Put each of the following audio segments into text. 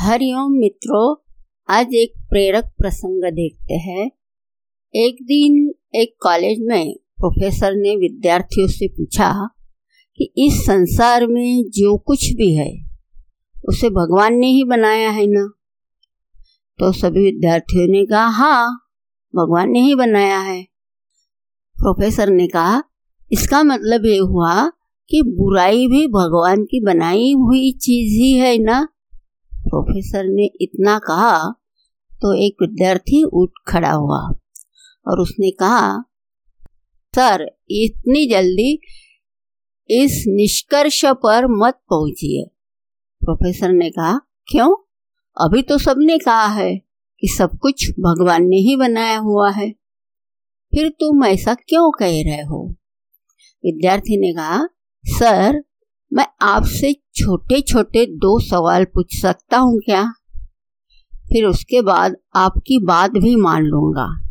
हरिओम मित्रों, आज एक प्रेरक प्रसंग देखते हैं। एक दिन एक कॉलेज में प्रोफेसर ने विद्यार्थियों से पूछा कि इस संसार में जो कुछ भी है, उसे भगवान ने ही बनाया है ना? तो सभी विद्यार्थियों ने कहा हाँ भगवान ने ही बनाया है। प्रोफेसर ने कहा, इसका मतलब ये हुआ कि बुराई भी भगवान की बनाई हुई चीज़ ही है ना? प्रोफेसर ने इतना कहा तो एक विद्यार्थी उठ खड़ा हुआ और उसने कहा, सर, इतनी जल्दी इस निष्कर्ष पर मत पहुंचिए। प्रोफेसर ने कहा, क्यों? अभी तो सबने कहा है कि सब कुछ भगवान ने ही बनाया हुआ है। फिर तुम ऐसा क्यों कह रहे हो? विद्यार्थी ने कहा, सर मैं आपसे छोटे छोटे दो सवाल पूछ सकता हूँ क्या? फिर उसके बाद आपकी बात भी मान लूँगा।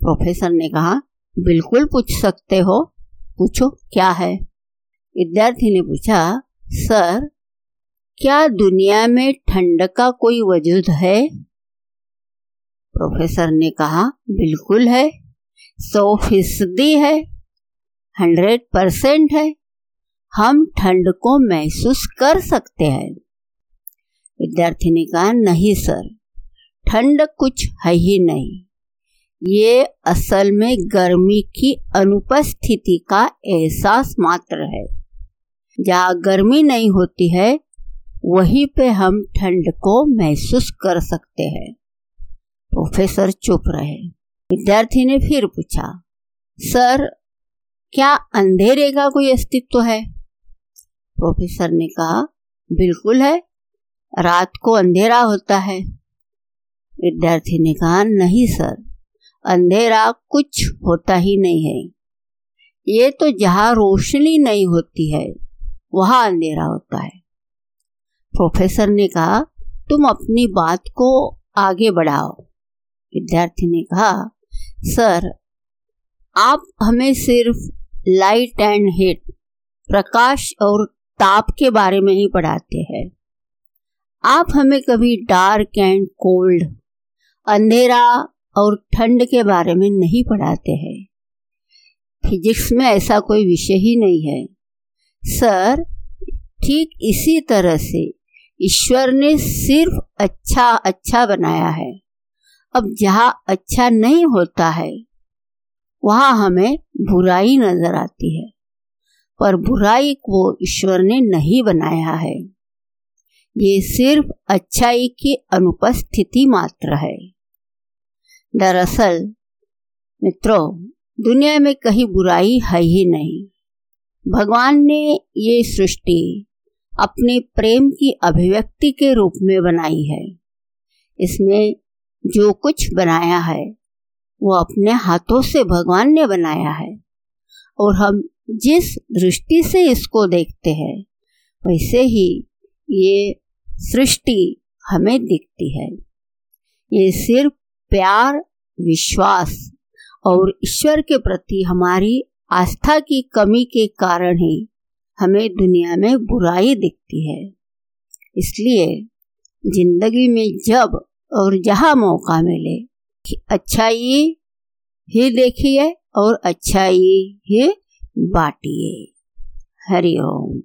प्रोफेसर ने कहा, बिल्कुल पूछ सकते हो। पूछो, क्या है? विद्यार्थी ने पूछा, सर, क्या दुनिया में ठंड का कोई वजूद है? प्रोफेसर ने कहा, बिल्कुल है। सौ फ़ीसदी है। हंड्रेड परसेंट है। हम ठंड को महसूस कर सकते हैं। विद्यार्थी ने कहा, नहीं, सर, ठंड कुछ है ही नहीं। ये असल में गर्मी की अनुपस्थिति का एहसास मात्र है। जहाँ गर्मी नहीं होती है, वहीं पे हम ठंड को महसूस कर सकते हैं। प्रोफेसर चुप रहे। विद्यार्थी ने फिर पूछा, सर, क्या अंधेरे का कोई अस्तित्व है? प्रोफेसर ने कहा, बिल्कुल है। रात को अंधेरा होता है। विद्यार्थी ने कहा, नहीं सर, अंधेरा कुछ होता ही नहीं है। ये तो जहाँ रोशनी नहीं होती है, वहाँ अंधेरा होता है। प्रोफेसर ने कहा, तुम अपनी बात को आगे बढ़ाओ। विद्यार्थी ने कहा, सर, आप हमें सिर्फ़ लाइट एंड हीट, प्रकाश और ताप के बारे में ही पढ़ाते हैं। आप हमें कभी डार्क एंड कोल्ड अंधेरा और ठंड के बारे में नहीं पढ़ाते हैं। फिजिक्स में ऐसा कोई विषय ही नहीं है। सर, ठीक इसी तरह से ईश्वर ने सिर्फ़ अच्छा अच्छा बनाया है। अब जहाँ अच्छा नहीं होता है, वहाँ हमें बुराई नज़र आती है। पर बुराई को ईश्वर ने नहीं बनाया है। ये सिर्फ़ अच्छाई की अनुपस्थिति मात्र है। दरअसल, मित्रों, दुनिया में कहीं बुराई है ही नहीं। भगवान ने ये सृष्टि अपने प्रेम की अभिव्यक्ति के रूप में बनाई है। इसमें जो कुछ बनाया है, वो अपने हाथों से भगवान ने बनाया है और हम जिस दृष्टि से इसको देखते हैं, वैसे ही ये सृष्टि हमें दिखती है। ये सिर्फ़ प्यार, विश्वास और ईश्वर के प्रति हमारी आस्था की कमी के कारण ही हमें दुनिया में बुराई दिखती है। इसलिए ज़िंदगी में जब और जहाँ मौका मिले अच्छाई ही देखिए और अच्छाई ही बाटिए। हरिओम